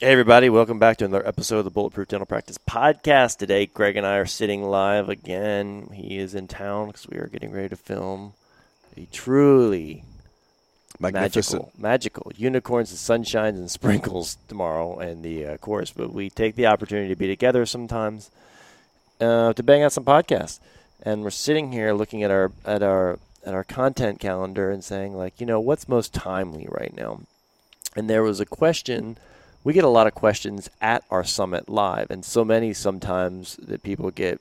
Hey, everybody, welcome back to another episode of the Bulletproof Dental Practice Podcast. Today, Craig and I are sitting live again. He is in town because we are getting ready to film a truly magical, magical unicorns and sunshines and sprinkles tomorrow and the uh, course. But we take the opportunity to be together sometimes uh, to bang out some podcasts. And we're sitting here looking at our at our at our content calendar and saying like, you know, what's most timely right now? And there was a question we get a lot of questions at our summit live, and so many sometimes that people get.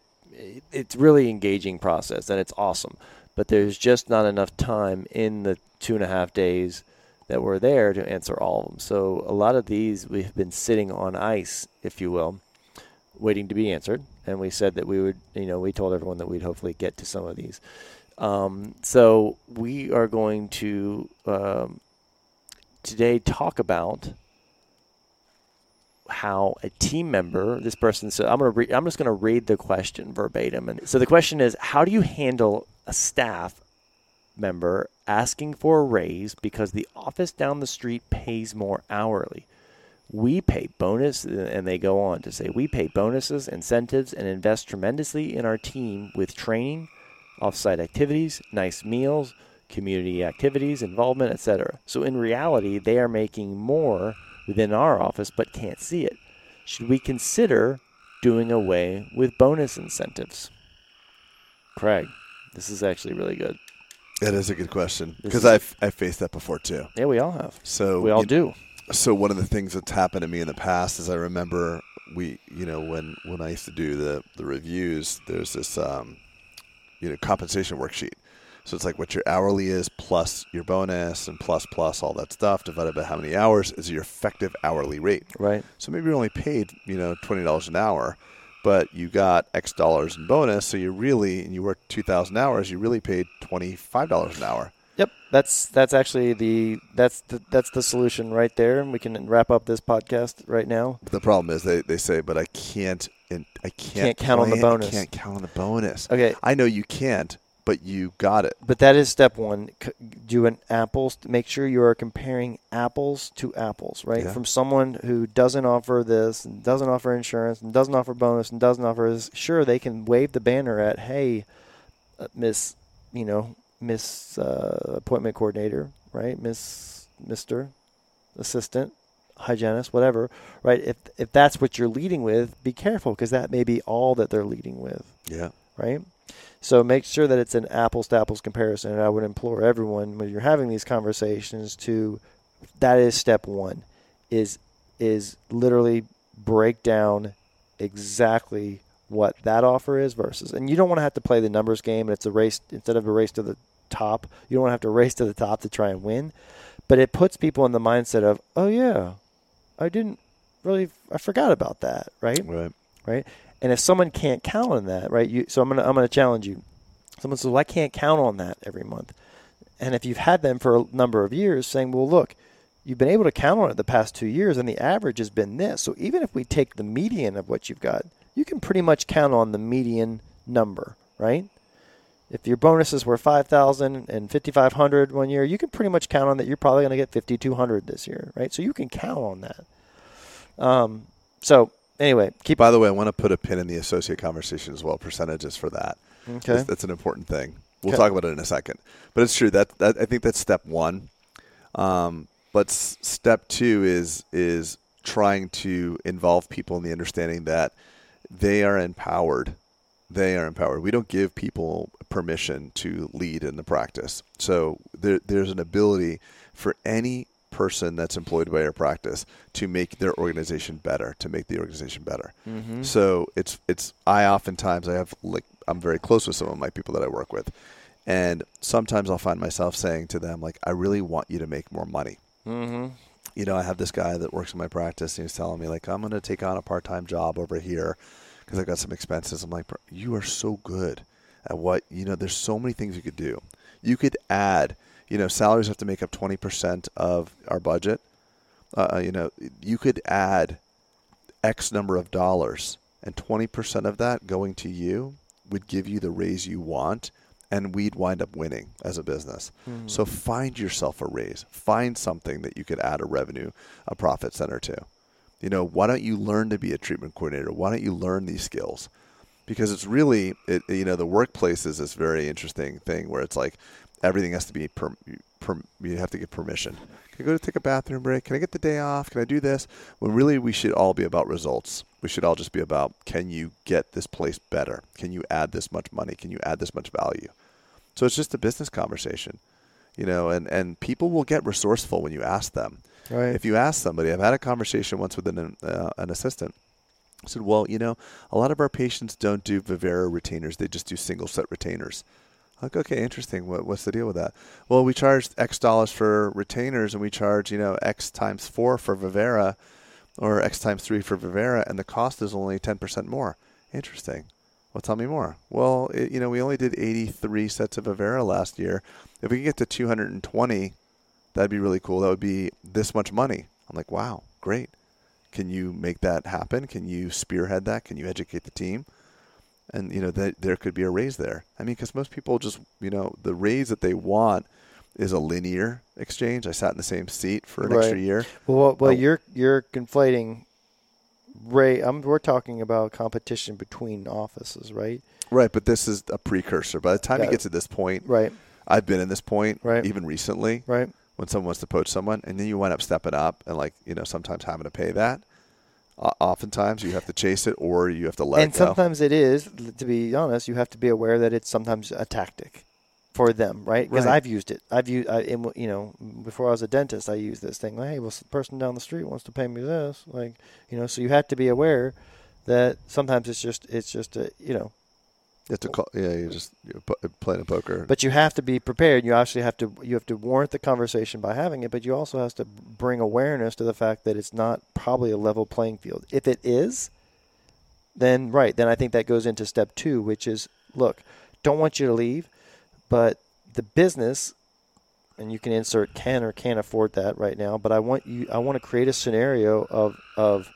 It's really engaging process, and it's awesome. But there's just not enough time in the two and a half days that we're there to answer all of them. So a lot of these we've been sitting on ice, if you will, waiting to be answered. And we said that we would, you know, we told everyone that we'd hopefully get to some of these. Um, so we are going to um, today talk about how a team member, this person said, I'm gonna re- I'm just gonna read the question verbatim. And so the question is, how do you handle a staff member asking for a raise because the office down the street pays more hourly? We pay bonus, and they go on to say, we pay bonuses, incentives, and invest tremendously in our team with training, offsite activities, nice meals, community activities, involvement, etc. So in reality, they are making more within our office but can't see it. Should we consider doing away with bonus incentives? Craig, this is actually really good. That is a good question because I've I've faced that before too. Yeah, we all have. So we all do. So one of the things that's happened to me in the past is I remember we you know when when I used to do the the reviews, there's this um, you know compensation worksheet, so it's like what your hourly is plus your bonus and plus plus all that stuff divided by how many hours is your effective hourly rate. Right. So maybe you're only paid, you know, twenty dollars an hour, but you got X dollars in bonus, so you really and you worked two thousand hours, you really paid twenty five dollars an hour. Yep, that's that's actually the that's the that's the solution right there, and we can wrap up this podcast right now. The problem is they, they say, but I can't and I can't, can't count on the bonus. I can't count on the bonus. Okay, I know you can't, but you got it. But that is step one. Do an apples. Make sure you are comparing apples to apples, right? Yeah. From someone who doesn't offer this, and doesn't offer insurance, and doesn't offer bonus, and doesn't offer this. Sure, they can wave the banner at, hey, uh, Miss, you know, Miss uh, Appointment Coordinator, right? Miss, Mister, Assistant, hygienist, whatever, right? If if that's what you're leading with, be careful because that may be all that they're leading with. Yeah. Right. So make sure that it's an apples to apples comparison. And I would implore everyone when you're having these conversations to that is step one is is literally break down exactly what that offer is versus and you don't want to have to play the numbers game and it's a race instead of a race to the top you don't want to have to race to the top to try and win but it puts people in the mindset of oh yeah i didn't really i forgot about that right right right and if someone can't count on that, right? You, so I'm gonna I'm gonna challenge you. Someone says, "Well, I can't count on that every month." And if you've had them for a number of years, saying, "Well, look, you've been able to count on it the past two years, and the average has been this." So even if we take the median of what you've got, you can pretty much count on the median number, right? If your bonuses were 5,000 and 5,500 one year, you can pretty much count on that you're probably going to get 5,200 this year, right? So you can count on that. Um, so anyway, keep. By the way, I want to put a pin in the associate conversation as well. Percentages for that. Okay, that's, that's an important thing. We'll okay. talk about it in a second. But it's true that, that I think that's step one. Um, but s- step two is is trying to involve people in the understanding that they are empowered. They are empowered. We don't give people permission to lead in the practice. So there, there's an ability for any person that's employed by your practice to make their organization better, to make the organization better. Mm-hmm. So it's it's I oftentimes I have like I'm very close with some of my people that I work with, and sometimes I'll find myself saying to them like I really want you to make more money. Mm-hmm. You know, I have this guy that works in my practice, and he's telling me like I'm going to take on a part time job over here because I've got some expenses. I'm like, you are so good at what you know. There's so many things you could do. You could add, you know, salaries have to make up 20% of our budget. Uh, you know, you could add X number of dollars, and 20% of that going to you would give you the raise you want, and we'd wind up winning as a business. So find yourself a raise. Find something that you could add a revenue, a profit center to. You know, why don't you learn to be a treatment coordinator? Why don't you learn these skills? Because it's really, it, you know, the workplace is this very interesting thing where it's like everything has to be, per, per, you have to get permission. Can I go to take a bathroom break? Can I get the day off? Can I do this? When really we should all be about results. We should all just be about can you get this place better? Can you add this much money? Can you add this much value? So it's just a business conversation, you know, and, and people will get resourceful when you ask them. Right. If you ask somebody, I've had a conversation once with an, uh, an assistant. I said, well, you know, a lot of our patients don't do Vivera retainers. They just do single set retainers. Like, okay, interesting. What, what's the deal with that? Well, we charge X dollars for retainers and we charge, you know, X times four for Vivera or X times three for Vivera and the cost is only 10% more. Interesting. Well, tell me more. Well, it, you know, we only did 83 sets of Vivera last year. If we can get to 220, that'd be really cool. That would be this much money. I'm like, wow, great. Can you make that happen? Can you spearhead that? Can you educate the team? And you know that there could be a raise there. I mean, because most people just you know the raise that they want is a linear exchange. I sat in the same seat for an extra year. Well, well, Oh. you're you're conflating. Ray, I'm, um, we're talking about competition between offices, right? Right, but this is a precursor. By the time Got you it. get to this point, Right, I've been in this point Right. even recently right. when someone wants to poach someone, and then you wind up stepping up and like you know sometimes having to pay that. Oftentimes you have to chase it or you have to let and it go. And sometimes it is, to be honest, you have to be aware that it's sometimes a tactic for them, right? Because Right. I've used it. I've used, I, in, you know, before I was a dentist, I used this thing. Like, hey, well, the person down the street wants to pay me this, like, you know. So you have to be aware that sometimes it's just, it's just a, you know, Have to call. Yeah, you just you're pu- uh, playing a poker. But you have to be prepared. You actually have to you have to warrant the conversation by having it, but you also have to bring awareness to the fact that it's not probably a level playing field. If it is, then right, then I think that goes into step 2, which is look, don't want you to leave, but the business and you can insert can or can't afford that right now, but I want you I want to create a scenario of of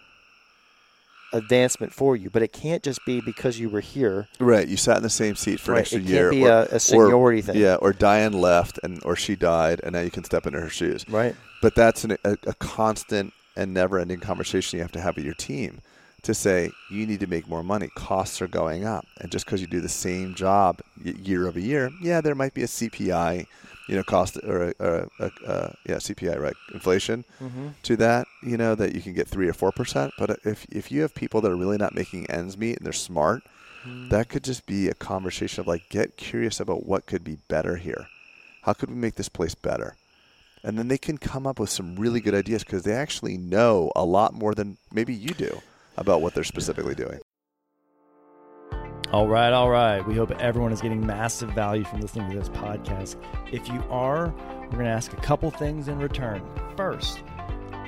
advancement for you, but it can't just be because you were here. right, you sat in the same seat for an Right, extra it year. can't be or, a, a seniority thing. Yeah, or Diane left and or she died, and now you can step into her shoes. Right. But that's an, a, a constant and never-ending conversation you have to have with your team to say you need to make more money. Costs are going up, and just because you do the same job year over year, yeah, there might be a CPI, you know, cost or a, or a, a, a yeah CPI right inflation Mm-hmm. to that, you know, that you can get three or four percent. But if if you have people that are really not making ends meet and they're smart, mm-hmm. that could just be a conversation of like get curious about what could be better here. How could we make this place better? And then they can come up with some really good ideas because they actually know a lot more than maybe you do about what they're specifically doing. All right, all right. We hope everyone is getting massive value from listening to this podcast. If you are, we're going to ask a couple things in return. First,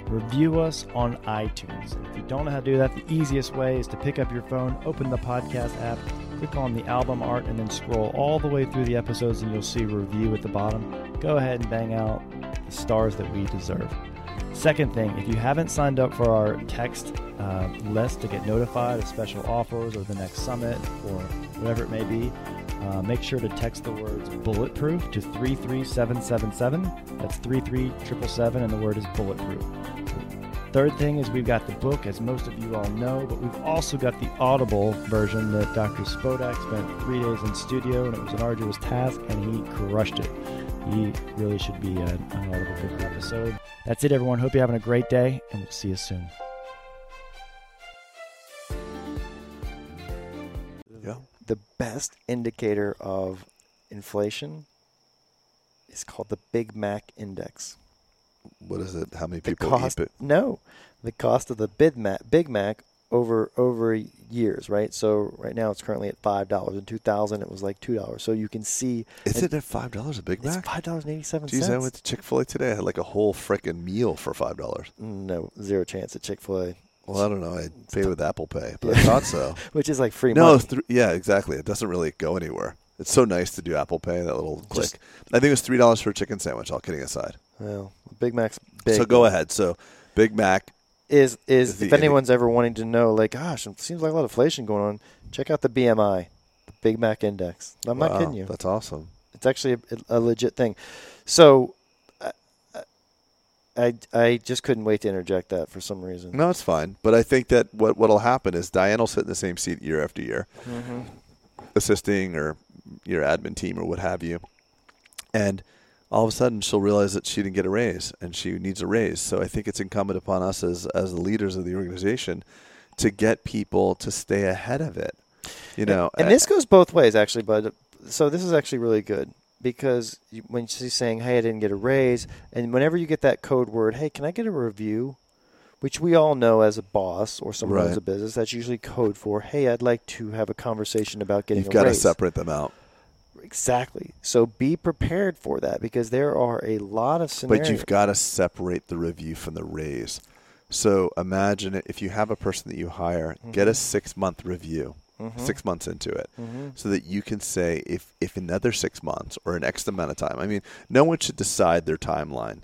review us on iTunes. If you don't know how to do that, the easiest way is to pick up your phone, open the podcast app, click on the album art, and then scroll all the way through the episodes, and you'll see review at the bottom. Go ahead and bang out the stars that we deserve. Second thing, if you haven't signed up for our text uh, list to get notified of special offers or the next summit or whatever it may be, uh, make sure to text the words bulletproof to 33777. That's 33777, and the word is bulletproof. Third thing is we've got the book, as most of you all know, but we've also got the Audible version that Dr. Spodak spent three days in studio, and it was an arduous task, and he crushed it. He really should be an, an Audible book episode. That's it, everyone. Hope you're having a great day, and we'll see you soon. Yeah. The best indicator of inflation is called the Big Mac Index. What is it? How many people cost, eat it? no, the cost of the Big Mac, Big Mac over over years, right? So right now it's currently at five dollars. In two thousand, it was like two dollars. So you can see Is it at five dollars a Big Mac? five dollars and eighty seven Geez, I went to Chick Fil A today. I had like a whole frickin' meal for five dollars. No, zero chance at Chick Fil A. Well, I don't know. I pay with Apple Pay, but I thought so. which is like free no, money. th- yeah, exactly. It doesn't really go anywhere. It's so nice to do Apple Pay. That little click. Just- I think it was three dollars for a chicken sandwich. All kidding aside. Well, Big Mac's big. So go ahead. So Big Mac. Is is the- if anyone's ever wanting to know, like, gosh, it seems like a lot of inflation going on. Check out the BMI, the Big Mac Index. I'm not Wow, kidding you. That's awesome. It's actually a, a legit thing. So, I, I I just couldn't wait to interject that for some reason. No, it's fine. But I think that what what'll happen is Diane will sit in the same seat year after year, Mm-hmm. assisting or your admin team or what have you, and all of a sudden she'll realize that she didn't get a raise and she needs a raise. So I think it's incumbent upon us as as the leaders of the organization to get people to stay ahead of it. You know, and this goes both ways actually, but so this is actually really good because when she's saying, "Hey, I didn't get a raise," and whenever you get that code word, "Hey, can I get a review?" Which we all know as a boss or someone who owns Right. a business, that's usually code for, "Hey, I'd like to have a conversation about getting you've got to separate them out. Exactly. So be prepared for that because there are a lot of scenarios. But you've got to separate the review from the raise. So imagine it, if you have a person that you hire, get a six month review, Mhm. six months into it, Mhm. so that you can say if if another six months or an X amount of time. I mean, no one should decide their timeline.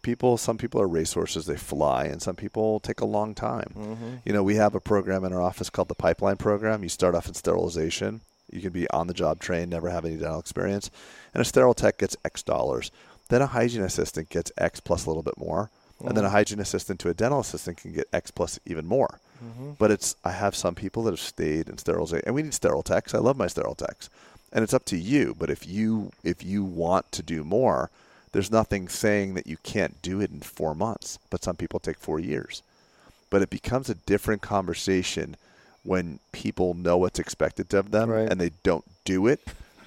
People, some people are racehorses; they fly, and some people take a long time. Mhm. You know, we have a program in our office called the Pipeline Program. You start off in sterilization. You can be on the job trained, never have any dental experience, and a sterile tech gets X dollars. Then a hygiene assistant gets X plus a little bit more, and then a hygiene assistant to a dental assistant can get X plus even more. Mhm. But it's I have some people that have stayed in sterilization, and we need sterile techs. I love my sterile techs, and it's up to you. But if you if you want to do more, there's nothing saying that you can't do it in four months. But some people take four years. But it becomes a different conversation when people know what's expected of them Right. and they don't do it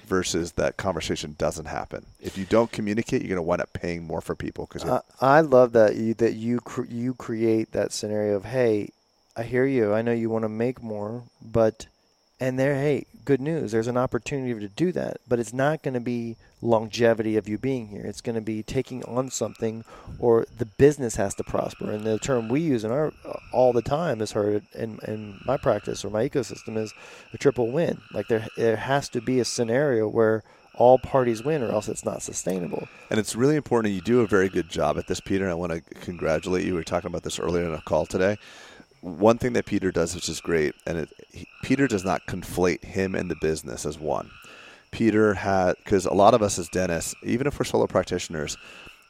versus that conversation doesn't happen. If you don't communicate, you're going to wind up paying more for people because I, I love that you that you cr- you create that scenario of hey, I hear you. I know you want to make more, but and there hey, good news. There's an opportunity to do that, but it's not going to be longevity of you being here. It's going to be taking on something, or the business has to prosper. And the term we use in our all the time is heard in in my practice or my ecosystem is a triple win. Like there there has to be a scenario where all parties win, or else it's not sustainable. And it's really important. You do a very good job at this, Peter. And I want to congratulate you. We were talking about this earlier in a call today. One thing that Peter does, which is great, and it, he, Peter does not conflate him and the business as one. Peter had, because a lot of us as dentists, even if we're solo practitioners,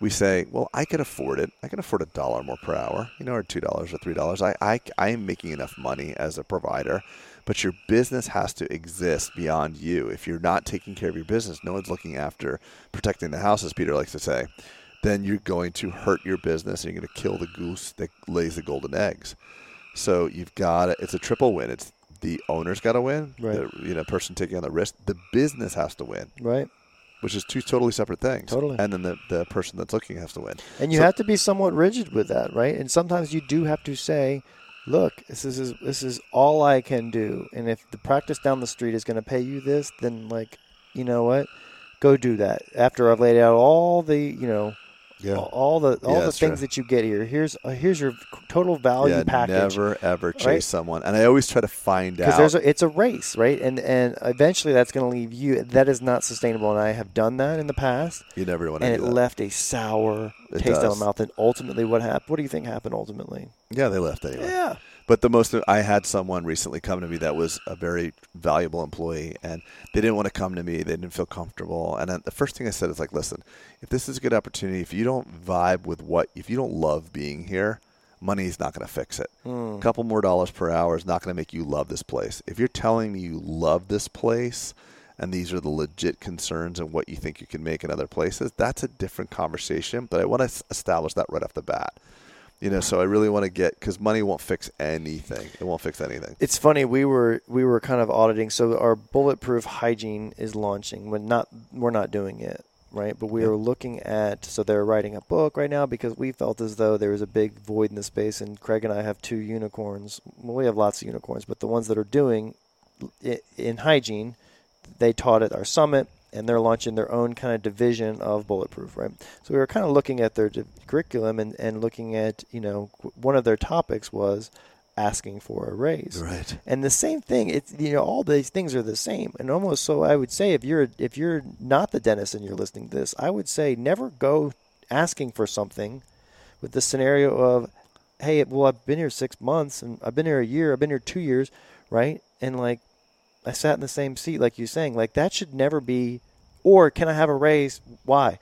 we say, well, I can afford it. I can afford a dollar more per hour, you know, or $2 or $3. I, I, I am making enough money as a provider, but your business has to exist beyond you. If you're not taking care of your business, no one's looking after protecting the house, as Peter likes to say, then you're going to hurt your business and you're going to kill the goose that lays the golden eggs. So you've got it's a triple win. It's the owner's got to win, Right. the you know person taking on the risk. The business has to win, Right. which is two totally separate things. Totally. And then the, the person that's looking has to win. And you So- have to be somewhat rigid with that, right? And sometimes you do have to say, "Look, this is this is all I can do, and if the practice down the street is going to pay you this, then like, you know what, go do that." After I've laid out all the, you know, all- all the all Yeah, the things true. that you get here. Here's uh, here's your total value yeah, package. never ever chase right? someone. And I always try to find because out. there's a, it's a race, right? And and eventually that's going to leave you. That is not sustainable, and I have done that in the past, you never want to and it that. left a sour It taste in my mouth. And ultimately, what happened? What do you think happened ultimately? yeah, they left anyway. Yeah. But the most I had someone recently come to me that was a very valuable employee, and they didn't want to come to me. They didn't feel comfortable. And then the first thing I said is like, listen, if this is a good opportunity, if you don't vibe with what, if you don't love being here, money is not going to fix it. Hmm. A couple more dollars per hour is not going to make you love this place. If you're telling me you love this place, and these are the legit concerns and what you think you can make in other places, that's a different conversation. But I want to establish that right off the bat. You know, so I really want to get because money won't fix anything. It won't fix anything. It's funny we were we were kind of auditing. So our bulletproof hygiene is launching. When not we're not doing it right, but we Yeah. are looking at. So they're writing a book right now because we felt as though there was a big void in the space. And Craig and I have two unicorns. Well, we have lots of unicorns, but the ones that are doing in hygiene, they taught at our summit. And they're launching their own kind of division of bulletproof, right? So we were kind of looking at their di- curriculum and, and looking at, you know, one of their topics was asking for a raise. Right. And the same thing, it's you know all these things are the same. And almost so I would say if you're if you're not the dentist and you're listening to this, I would say never go asking for something with the scenario of hey, well I've been here 6 months and I've been here a year, I've been here 2 years, right? And like I sat in the same seat like you're saying, like that should never be or can I have a raise? Why?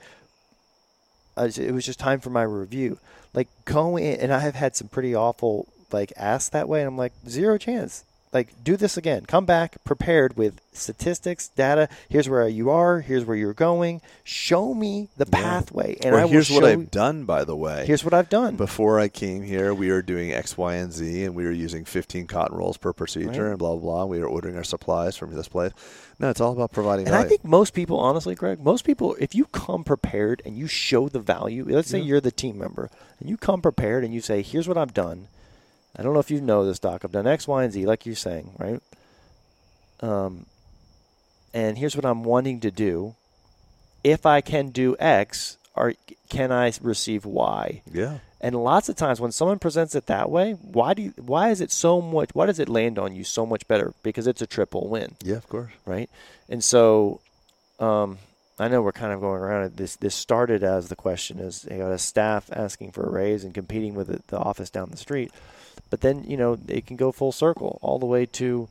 It was just time for my review. Like go in, and I have had some pretty awful like asks that way, and I'm like zero chance. Like do this again. Come back prepared with statistics, data. Here's where you are. Here's where you're going. Show me the pathway, and will here's what I've done, by the way. here's what I've done. Before I came here, we were doing X, Y, and Z, and we were using 15 cotton rolls per procedure, Right. and blah blah blah. We were ordering our supplies from this place. No, it's all about providing And I think most people, honestly, Craig, most people, if you come prepared and you show the value, let's say you're the team member, and you come prepared and you say, here's what I've done. I don't know if you know this, Doc. I've done X, Y, and Z, like you're saying, right? Um, and here's what I'm wanting to do. If I can do X, or can I receive Y? yeah, And lots of times when someone presents it that way, why do you, why is it so much? Why does it land on you so much better? Because it's a triple win yeah, of course. right? And so, um, I know we're kind of going around it. This this started as the question is you got a staff asking for a raise and competing with the, the office down the street, but then you know it can go full circle all the way to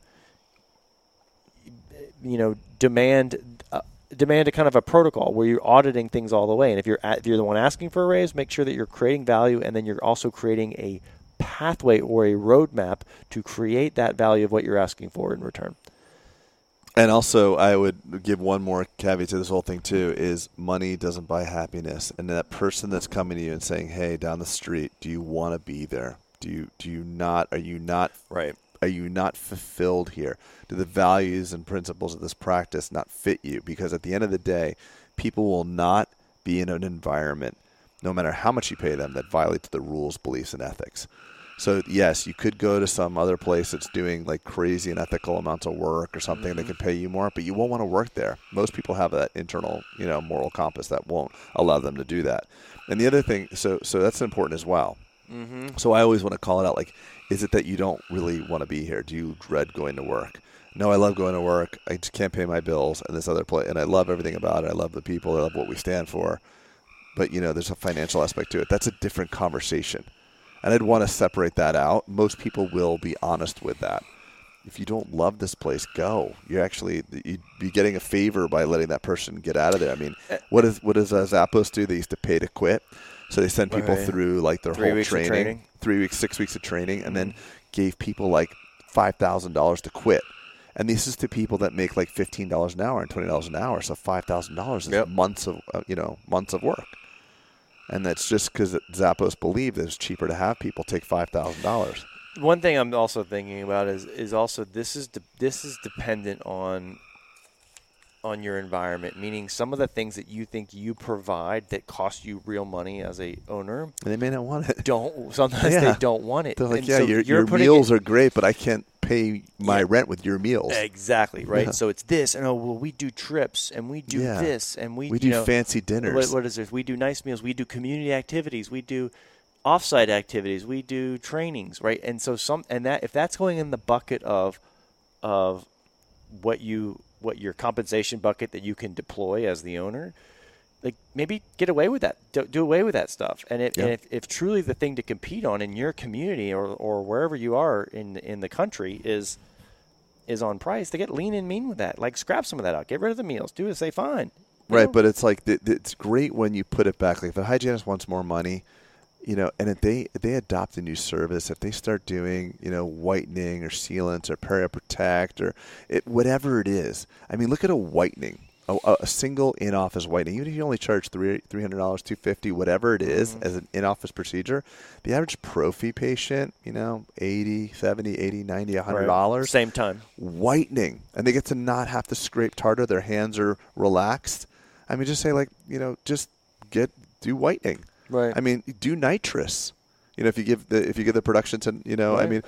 you know demand. Uh, Demand a kind of a protocol where you're auditing things all the way, and if you're at, if you're the one asking for a raise, make sure that you're creating value, and then you're also creating a pathway or a roadmap to create that value of what you're asking for in return. And also, I would give one more caveat to this whole thing too: is money doesn't buy happiness. And that person that's coming to you and saying, "Hey, down the street, do you want to be there? Do you do you not? Are you not Right. Are you not fulfilled here? Do the values and principles of this practice not fit you? Because at the end of the day, people will not be in an environment, no matter how much you pay them, that violates the rules, beliefs, and ethics. So yes, you could go to some other place that's doing like crazy and ethical amounts of work or something that mm-hmm. can pay you more, but you won't want to work there. Most people have that internal, you know, moral compass that won't allow them to do that. And the other thing, so so that's important as well. So I always want to call it out like, is it that you don't really want to be here? Do you dread going to work? No, I love going to work. I just can't pay my bills and this other place, and I love everything about it. I love the people. I love what we stand for. But you know, there's a financial aspect to it. That's a different conversation, and I'd want to separate that out. Most people will be honest with that. If you don't love this place, go. You're actually you'd be getting a favor by letting that person get out of there. I mean, what is what does uh, Zappos do? They used to pay to quit, so they send people Right. through like their Three whole training, training. three weeks, six weeks of training, and then gave people like five thousand dollars to quit. And this is to people that make like fifteen dollars an hour and twenty dollars an hour. So five thousand dollars is Yep. months of uh, you know months of work. And that's just because Zappos believed it was cheaper to have people take five thousand dollars. One thing I'm also thinking about is is also this is de- this is dependent on on your environment, meaning some of the things that you think you provide that cost you real money as a owner And they may not want it. don't sometimes Yeah. they don't want it. They're like, And yeah, so your, your meals it- are great, but I can't pay my Yeah. rent with your meals. exactly right. Yeah. So it's this, and oh well, we do trips, and we do this, and we we do know, fancy dinners. What, what is this? We do nice meals. We do community activities. We do offsite activities. We do trainings, right? And so some and that if that's going in the bucket of of what you what your compensation bucket that you can deploy as the owner, like maybe get away with that. Do, do away with that stuff. And, it, and if, if truly the thing to compete on in your community or, or wherever you are in in the country is is on price, to get lean and mean with that. Like scrap some of that out. Get rid of the meals. Do it. Say fine. Right, know? but it's like it's great when you put it back. Like if a hygienist wants more money, you know, and if they if they adopt a new service, if they start doing you know whitening or sealants or PeriProtect or it, whatever it is, I mean, look at a whitening, a, a- single in-office whitening. Even if you only charge three three hundred dollars, two fifty, whatever it is, mm-hmm. as an in-office procedure, the average prophy patient, you know, 80 70 80 90 100 Right. dollars Same time. whitening and they get to not have to scrape tartar their hands are relaxed i mean just say like you know just get do whitening Right. i mean do nitrous you know if you give the if you give the production to you know i mean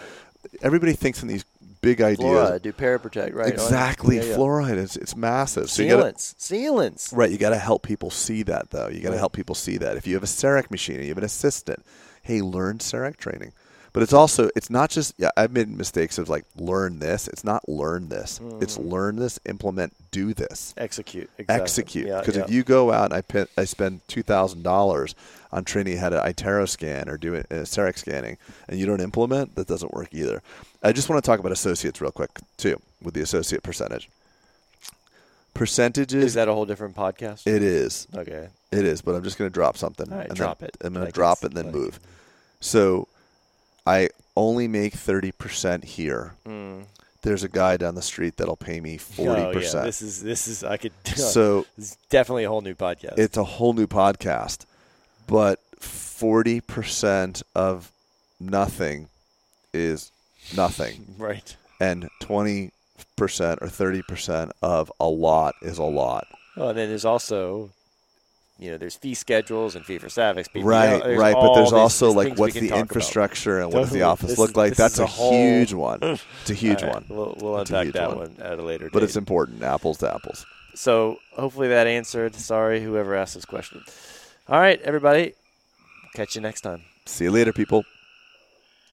everybody thinks in these big ideas Fluoride, do PeriProtect, right? exactly Yeah, yeah. fluoride is it's massive so you gotta, Sealants, sealants. right you got to help people see that though you got to Right. help people see that if you have a CEREC machine and you have an assistant hey learn CEREC training But it's also it's not just yeah. I've made mistakes of like learn this. It's not learn this. It's Mm. learn this, implement, do this, Execute. Exactly. execute. Because yeah. if you go out and I pay, I spend two thousand dollars on training how to iTero scan or do it uh, scanning, and you don't implement, that doesn't work either. I just want to talk about associates real quick too, with the associate percentage. Percentages. Is that a whole different podcast? it is. okay. It is, but I'm just going to drop something. All right, and drop then, it. I'm going Like to drop it and then like- move. So I only make 30% here. Mm. There's a guy down the street that'll pay me 40%. Oh, yeah. This is this is I could. so it's definitely a whole new podcast. it's a whole new podcast, but 40% of nothing is nothing, right. and 20% or 30% of a lot is a lot. Well, and then there's also, you know, there's fee schedules and fee for service. fee- you know, Right, there's right. But there's also these like what's the talk about. infrastructure and what does the office look like? That's a, whole- huge one. It's a huge right, one. We'll, we'll unpack that one. one. at a later date. But it's important. Apples to apples. So hopefully that answered. Sorry, whoever asked this question. All right, everybody. Catch you next time. See you later, people.